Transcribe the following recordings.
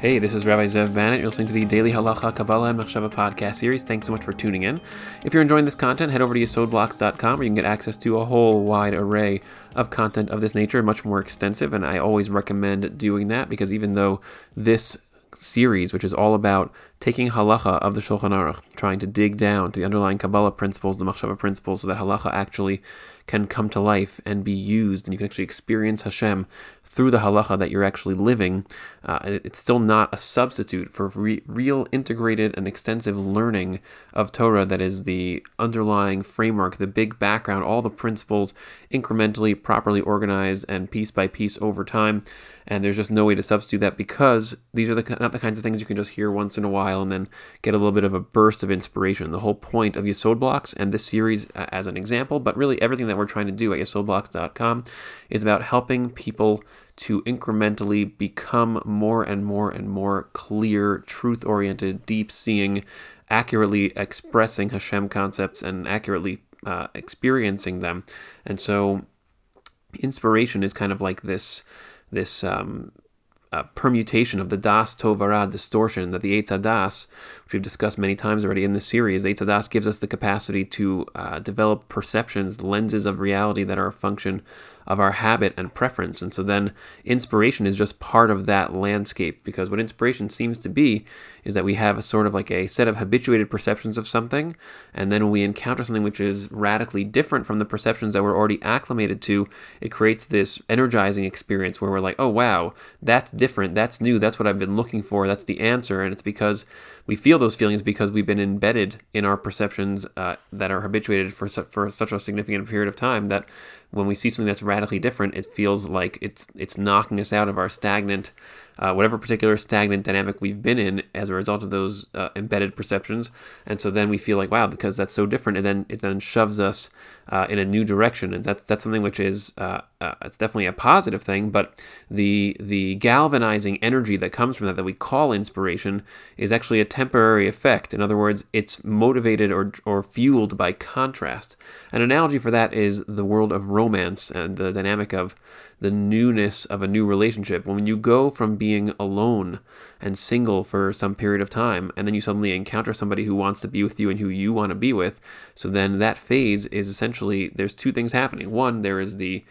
Hey, this is Rabbi Zev Bannett. You're listening to the Daily Halacha Kabbalah and Machshava podcast series. Thanks so much for tuning in. If you're enjoying this content, head over to yesodblocks.com where you can get access to a whole wide array of content of this nature, much more extensive. And I always recommend doing that because even though this series, which is all about taking halacha of the Shulchan Aruch, trying to dig down to the underlying Kabbalah principles, the Machshava principles, so that halacha actually can come to life and be used, and you can actually experience Hashem through the halacha that you're actually living, uh, it's still not a substitute for re- real integrated and extensive learning of Torah that is the underlying framework, the big background, all the principles incrementally, properly organized, and piece by piece over time. And there's just no way to substitute that because these are the, not the kinds of things you can just hear once in a while and then get a little bit of a burst of inspiration. The whole point of Yesod Blocks and this series uh, as an example, but really everything that we're trying to do at yesodblocks.com is about helping people to incrementally become more and more and more clear, truth oriented, deep seeing, accurately expressing Hashem concepts and accurately uh, experiencing them. And so, inspiration is kind of like this this um, uh, permutation of the das tovara distortion that the Eitz Das, which we've discussed many times already in this series, Eitz Das gives us the capacity to uh, develop perceptions, lenses of reality that are a function of our habit and preference. And so then inspiration is just part of that landscape because what inspiration seems to be is that we have a sort of like a set of habituated perceptions of something. And then when we encounter something which is radically different from the perceptions that we're already acclimated to, it creates this energizing experience where we're like, oh, wow, that's different. That's new. That's what I've been looking for. That's the answer. And it's because we feel those feelings because we've been embedded in our perceptions uh, that are habituated for, su- for such a significant period of time that when we see something that's radically different, it feels like it's it's knocking us out of our stagnant uh, whatever particular stagnant dynamic we've been in as a result of those uh, embedded perceptions. And so then we feel like, wow, because that's so different, and then it then shoves us uh, in a new direction, and that's that's something which is uh, uh, it's definitely a positive thing. But the the galvanizing energy that comes from that that we call inspiration is actually a temporary effect. In other words, it's motivated or or fueled by contrast. An analogy for that is the world of romance and the dynamic of the newness of a new relationship. When you go from being alone and single for some period of time, and then you suddenly encounter somebody who wants to be with you and who you want to be with, so then that phase is essentially there's two things happening. One, there is the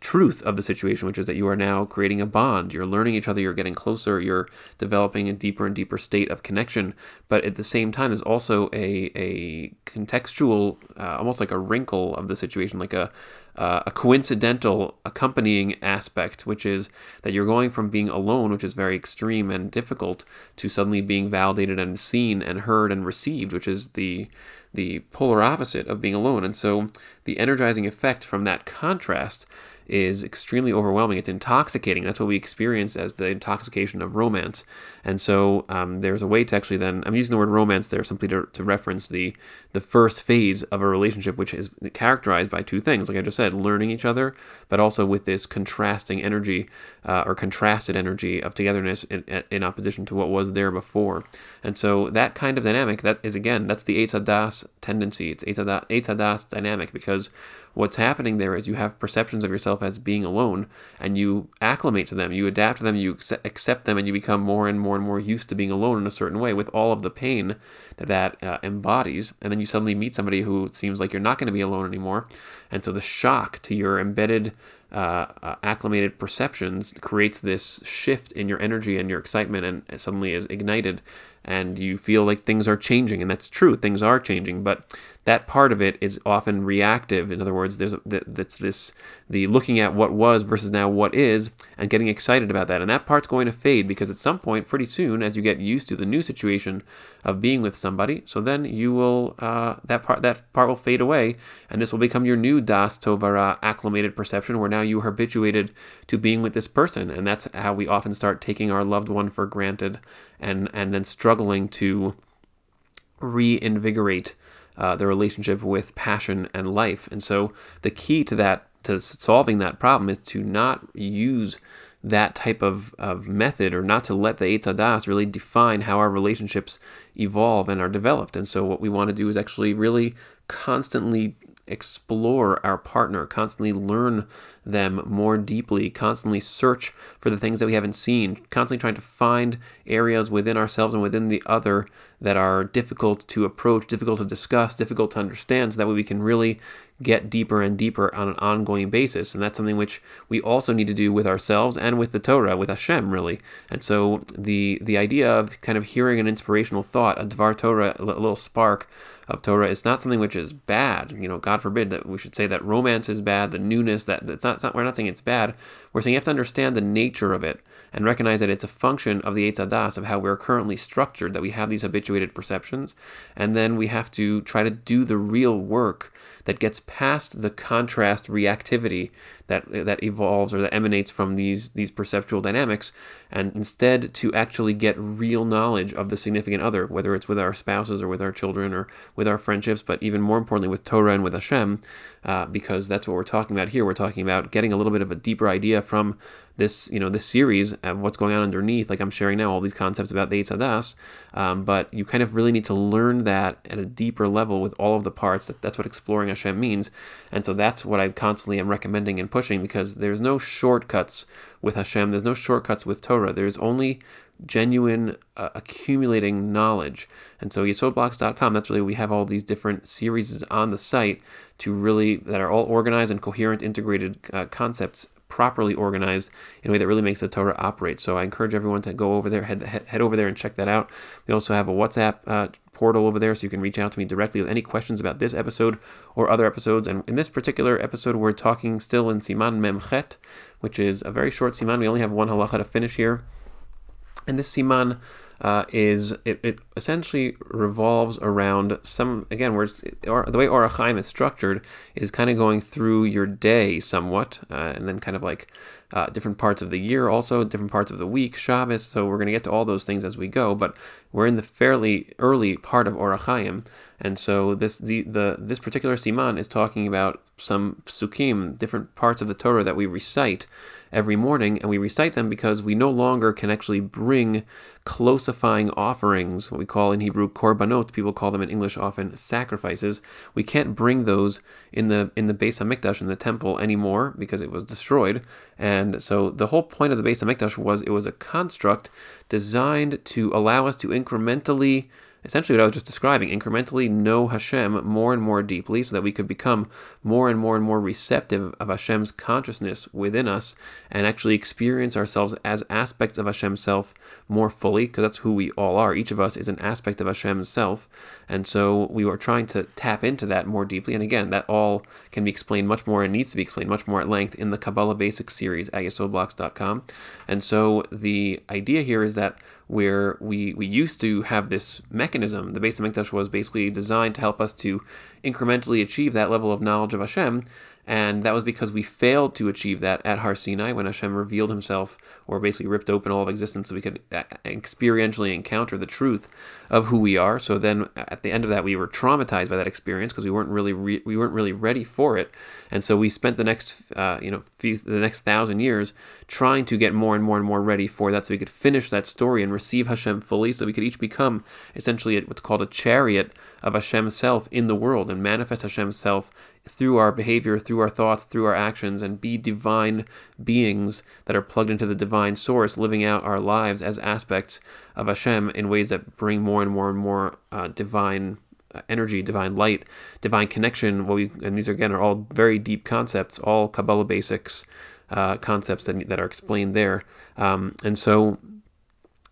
truth of the situation, which is that you are now creating a bond. You're learning each other, you're getting closer, you're developing a deeper and deeper state of connection. But at the same time, there's also a, a contextual, uh, almost like a wrinkle of the situation, like a, uh, a coincidental accompanying aspect, which is that you're going from being alone, which is very extreme and difficult, to suddenly being validated and seen and heard and received, which is the the polar opposite of being alone. And so the energizing effect from that contrast is extremely overwhelming. It's intoxicating. That's what we experience as the intoxication of romance. And so um, there's a way to actually then, I'm using the word romance there simply to, to reference the, the first phase of a relationship, which is characterized by two things, like I just said, learning each other, but also with this contrasting energy uh, or contrasted energy of togetherness in, in, opposition to what was there before. And so that kind of dynamic, that is again, that's the Eitz Hadas tendency. It's Eitz Hadas dynamic because what's happening there is you have perceptions of yourself as being alone and you acclimate to them, you adapt to them, you accept them, and you become more and more and more used to being alone in a certain way with all of the pain that that uh, embodies. And then you suddenly meet somebody who seems like you're not going to be alone anymore. And so the shock to your embedded uh, uh, acclimated perceptions creates this shift in your energy and your excitement and suddenly is ignited and you feel like things are changing and that's true things are changing but that part of it is often reactive. In other words there's that's this the looking at what was versus now what is and getting excited about that and that part's going to fade because at some point pretty soon as you get used to the new situation of being with somebody so then you will uh, that part that part will fade away and this will become your new das tovara acclimated perception where now you are habituated to being with this person and that's how we often start taking our loved one for granted and and then struggling to reinvigorate uh, the relationship with passion and life. And so the key to that to solving that problem is to not use that type of, of method or not to let the Eitz really define how our relationships evolve and are developed. And so what we want to do is actually really constantly explore our partner, constantly learn them more deeply, constantly search for the things that we haven't seen, constantly trying to find areas within ourselves and within the other that are difficult to approach, difficult to discuss, difficult to understand, so that way we can really get deeper and deeper on an ongoing basis. And that's something which we also need to do with ourselves and with the Torah, with Hashem, really. And so the the idea of kind of hearing an inspirational thought, a Dvar Torah, a little spark of Torah is not something which is bad. You know, God forbid that we should say that romance is bad, the newness, that that's not, it's not we're not saying it's bad. We're saying you have to understand the nature of it and recognize that it's a function of the Eitz Hadas, of how we're currently structured, that we have these habituated perceptions. And then we have to try to do the real work that gets past the contrast reactivity that that evolves or that emanates from these these perceptual dynamics, and instead to actually get real knowledge of the significant other, whether it's with our spouses or with our children or with our friendships, but even more importantly with Torah and with Hashem, uh, because that's what we're talking about here. We're talking about getting a little bit of a deeper idea from this you know this series of what's going on underneath. Like i'm sharing now all these concepts about the Eitz um, but you kind of really need to learn that at a deeper level with all of the parts that, that's what exploring hashem means. And so that's what i constantly am recommending and pushing because there's no shortcuts with hashem. There's no shortcuts with torah. There's only genuine uh, accumulating knowledge and so yesodblocks.com that's really we have all these different series on the site to really that are all organized and coherent integrated uh, concepts properly organized in a way that really makes the Torah operate. So I encourage everyone to go over there, head, head, over there and check that out. We also have a WhatsApp uh, portal over there so you can reach out to me directly with any questions about this episode or other episodes. And in this particular episode, we're talking still in Siman Memchet, which is a very short Siman. We only have one halacha to finish here. And this Siman uh, is it, it essentially revolves around some again where or, the way Orach Chaim is structured is kind of going through your day somewhat uh, and then kind of like uh, different parts of the year also different parts of the week Shabbos so we're going to get to all those things as we go but we're in the fairly early part of Orach Chaim and so this the, the this particular siman is talking about some psukim different parts of the Torah that we recite every morning, and we recite them because we no longer can actually bring closifying offerings, what we call in Hebrew korbanot, people call them in English often sacrifices. We can't bring those in the in the Beis Hamikdash in the temple anymore because it was destroyed. And so the whole point of the Beis Hamikdash was it was a construct designed to allow us to incrementally essentially what I was just describing, incrementally know Hashem more and more deeply so that we could become more and more and more receptive of Hashem's consciousness within us and actually experience ourselves as aspects of Hashem's self more fully, because that's who we all are. Each of us is an aspect of Hashem's self. And so we are trying to tap into that more deeply. And again, that all can be explained much more and needs to be explained much more at length in the Kabbalah Basics series at yesodblocks.com. And so the idea here is that where we, we used to have this mechanism. The Beis Hamikdash was basically designed to help us to incrementally achieve that level of knowledge of Hashem, and that was because we failed to achieve that at Har Sinai when Hashem revealed himself or basically ripped open all of existence so we could uh, experientially encounter the truth of who we are. So then at the end of that, we were traumatized by that experience because we weren't really re- we weren't really ready for it. And so we spent the next uh, you know few, the next thousand years trying to get more and more and more ready for that so we could finish that story and receive Hashem fully so we could each become essentially what's called a chariot of Hashem's self in the world and manifest Hashem's self through our behavior, through our thoughts, through our actions, and be divine beings that are plugged into the divine source, living out our lives as aspects of Hashem in ways that bring more and more and more uh, divine uh, energy, divine light, divine connection. What we and these again are all very deep concepts, all Kabbalah basics uh, concepts that that are explained there. Um, and so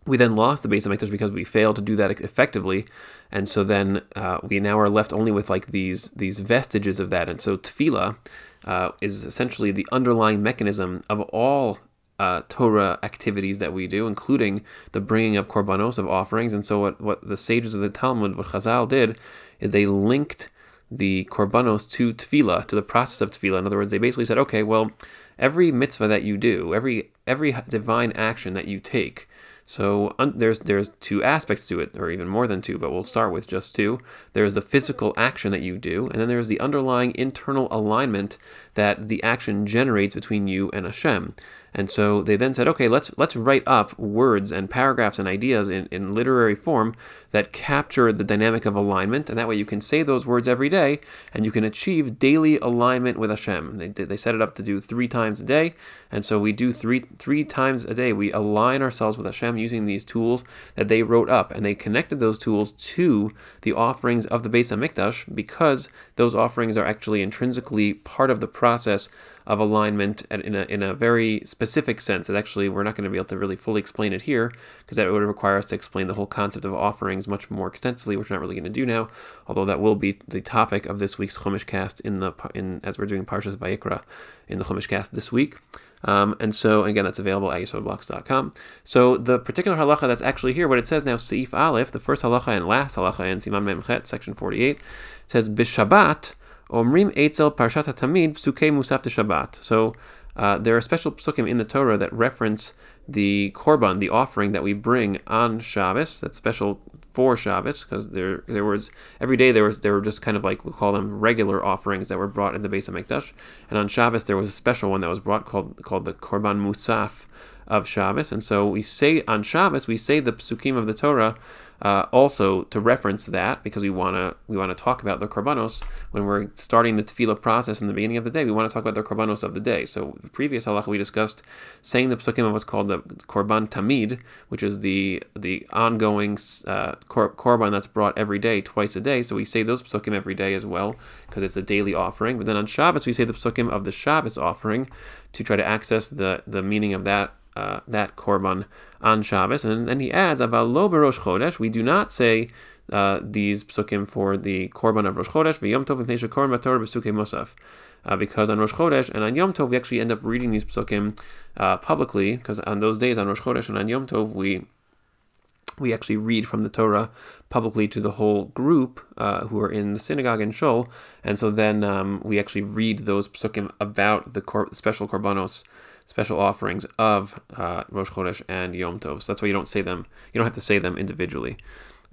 we then lost the Beis Hamikdash because we failed to do that effectively, and so then uh, we now are left only with like these these vestiges of that. And so tefillah uh, is essentially the underlying mechanism of all uh, Torah activities that we do, including the bringing of korbanos of offerings. And so what what the sages of the Talmud, what Chazal did, is they linked the korbanos to tefillah, to the process of tefillah. In other words, they basically said, okay, well, every mitzvah that you do, every every divine action that you take so un- there's there's two aspects to it, or even more than two, but we'll start with just two. There's the physical action that you do, and then there's the underlying internal alignment that the action generates between you and Hashem. And so they then said, okay, let's let's write up words and paragraphs and ideas in, in literary form that capture the dynamic of alignment, and that way you can say those words every day, and you can achieve daily alignment with Hashem. They, they set it up to do three times a day, and so we do three three times a day. We align ourselves with Hashem using these tools that they wrote up, and they connected those tools to the offerings of the Beis Hamikdash because those offerings are actually intrinsically part of the process of alignment in a, in a very specific sense that actually we're not going to be able to really fully explain it here because that would require us to explain the whole concept of offerings much more extensively, which we're not really going to do now, although that will be the topic of this week's Chumash cast in the in as we're doing Parshas Vayikra in the Chumash cast this week. Um, and so, again, that's available at yesodblocks.com. So, the particular halacha that's actually here, what it says now, Seif Aleph, the first halacha and last halacha in Siman Memchet, section 48, says, Bishabat, Omrim Eitzel Parshat Tamid Psukei Musaf Shabbat. So uh, there are special psukim in the Torah that reference the korban, the offering that we bring on Shabbos. That's special for Shabbos because there there was every day there was there were just kind of like we call them regular offerings that were brought in the Beis Mikdash, and on Shabbos there was a special one that was brought called called the korban musaf of Shabbos. And so we say on Shabbos we say the psukim of the Torah uh, also to reference that because we want to we want to talk about the korbanos when we're starting the tefillah process in the beginning of the day. We want to talk about the korbanos of the day. So the previous halacha we discussed saying the psukim of what's called the korban tamid, which is the the ongoing uh, kor- korban that's brought every day, twice a day. So we say those psukim every day as well because it's a daily offering. But then on Shabbos we say the psukim of the Shabbos offering to try to access the the meaning of that uh, that korban on Shabbos. And then he adds, "Aval lo berosh chodesh." We do not say uh, these psukim for the korban of Rosh Chodesh, v'yom tov v'pnei shekor mator b'sukei musaf. Uh, because on Rosh Chodesh and on Yom Tov we actually end up reading these psukim uh, publicly, because on those days on Rosh Chodesh and on Yom Tov we we actually read from the Torah publicly to the whole group uh, who are in the synagogue in Shul, and so then um, we actually read those psukim about the cor- special korbanos special offerings of uh, Rosh Chodesh and Yom Tov. So that's why you don't say them. You don't have to say them individually.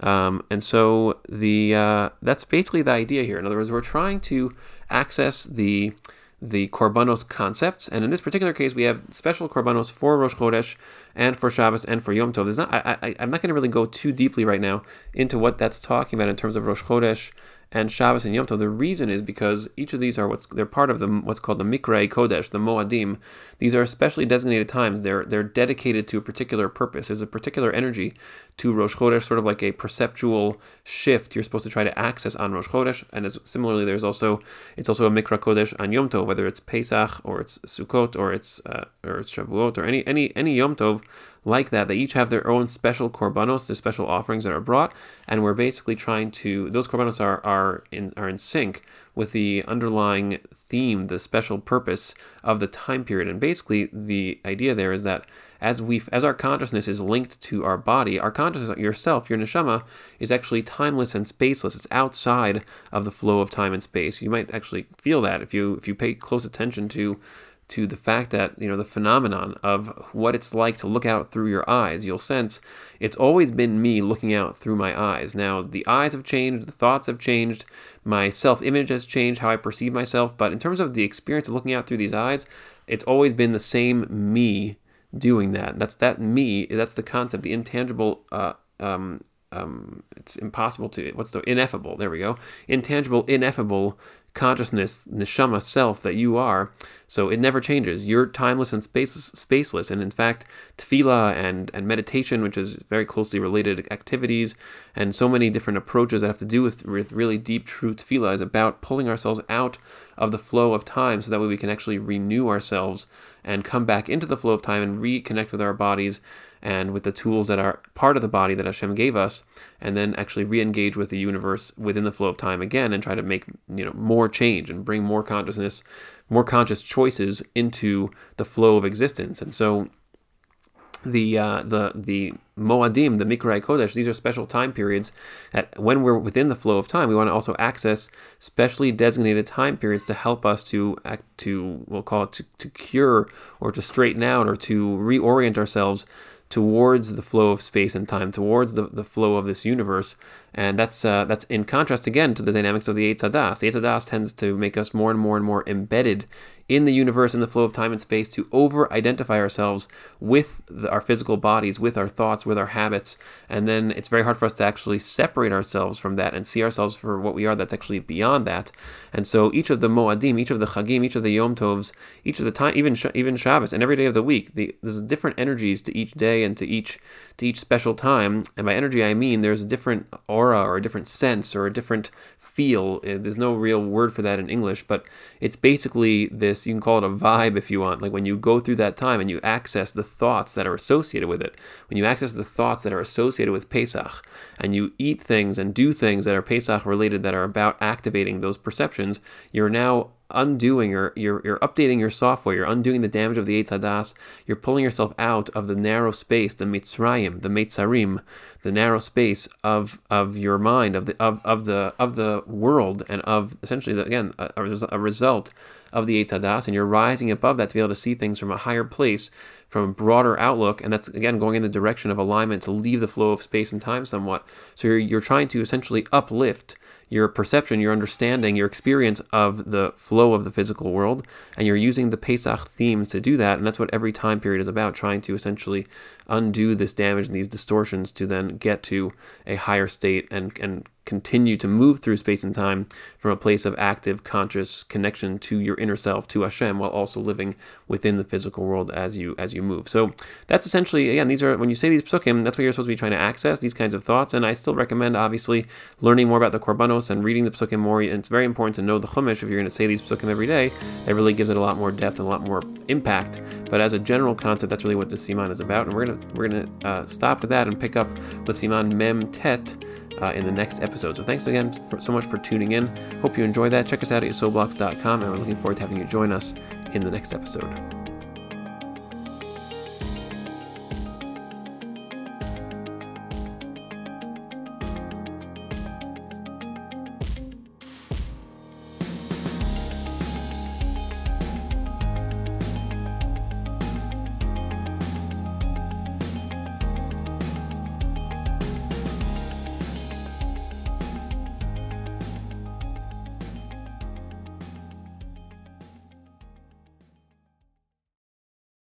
Um, and so the uh, that's basically the idea here. In other words, we're trying to access the the korbanos concepts, and in this particular case, we have special korbanos for Rosh Chodesh and for Shabbos and for Yom Tov. There's not, I, I, I'm not going to really go too deeply right now into what that's talking about in terms of Rosh Chodesh and Shabbos and Yom Tov. The reason is because each of these are what's they're part of the what's called the Mikrei Kodesh, the Moadim. These are especially designated times. They're they're dedicated to a particular purpose. There's a particular energy to Rosh Chodesh, sort of like a perceptual shift you're supposed to try to access on Rosh Chodesh. And as similarly, there's also it's also a Mikra Kodesh on Yom Tov, whether it's Pesach or it's Sukkot or it's uh, or it's Shavuot or any any any Yom Tov like that. They each have their own special korbanos, their special offerings that are brought, and we're basically trying to those korbanos are are in are in sync with the underlying theme, the special purpose of the time period. And basically, the idea there is that as we as our consciousness is linked to our body, our consciousness, yourself, your neshama, is actually timeless and spaceless. It's outside of the flow of time and space. You might actually feel that if you if you pay close attention to to the fact that you know the phenomenon of what it's like to look out through your eyes you'll sense it's always been me looking out through my eyes. Now the eyes have changed the thoughts have changed my self-image has changed how i perceive myself but in terms of the experience of looking out through these eyes it's always been the same me doing that. That's that me that's the concept the intangible uh, um, um, it's impossible to what's the ineffable there we go intangible ineffable consciousness, neshama self that you are. So it never changes. You're timeless and space, spaceless. And in fact, tefillah and, and meditation, which is very closely related activities, and so many different approaches that have to do with, with really deep, true tefillah, is about pulling ourselves out of the flow of time so that way we can actually renew ourselves and come back into the flow of time and reconnect with our bodies and with the tools that are part of the body that Hashem gave us, and then actually re-engage with the universe within the flow of time again and try to make you know more change and bring more consciousness, more conscious choices into the flow of existence. And so the uh, the the Moadim, the Mikrai Kodesh, these are special time periods that when we're within the flow of time, we want to also access specially designated time periods to help us to act to we'll call it to, to cure or to straighten out or to reorient ourselves towards the flow of space and time, towards the, the flow of this universe. And that's uh, that's in contrast again to the dynamics of the Eitz Hadas. The Eitz Hadas tends to make us more and more and more embedded in the universe, in the flow of time and space, to over identify ourselves with the, our physical bodies, with our thoughts, with our habits. And then it's very hard for us to actually separate ourselves from that and see ourselves for what we are that's actually beyond that. And so each of the Moadim, each of the Chagim, each of the Yom Tovs, each of the time, even even Shabbos, and every day of the week, the, there's different energies to each day and to each each special time. And by energy, I mean there's a different aura or a different sense or a different feel. Uh, there's no real word for that in English, but it's basically this you can call it a vibe if you want. Like when you go through that time and you access the thoughts that are associated with it, when you access the thoughts that are associated with Pesach, and you eat things and do things that are Pesach related that are about activating those perceptions, you're now undoing or you're, you're updating your software, you're undoing the damage of the Eitz Hadas, you're pulling yourself out of the narrow space, the Mitzrayim, the Meitzarim, the narrow space of of your mind, of the of, of the of the world, and of essentially the, again a, a result of the Eitz Hadas, and you're rising above that to be able to see things from a higher place, from a broader outlook, and that's again going in the direction of alignment to leave the flow of space and time somewhat. So you're, you're trying to essentially uplift your perception, your understanding, your experience of the flow of the physical world, and you're using the Pesach theme to do that. And that's what every time period is about, trying to essentially undo this damage and these distortions to then get to a higher state and, and continue to move through space and time from a place of active, conscious connection to your inner self, to Hashem, while also living within the physical world as you as you move. So that's essentially again, these are when you say these psukim, that's what you're supposed to be trying to access these kinds of thoughts. And I still recommend obviously learning more about the korbanos and reading the psukim more. And it's very important to know the chumash if you're going to say these psukim every day. It really gives it a lot more depth and a lot more impact. But as a general concept, that's really what the siman is about. And we're gonna we're gonna uh, stop with that and pick up with siman mem tet uh, in the next episode. So thanks again for, so much for tuning in. Hope you enjoy that. Check us out at yesodblocks.com, and we're looking forward to having you join us in the next episode.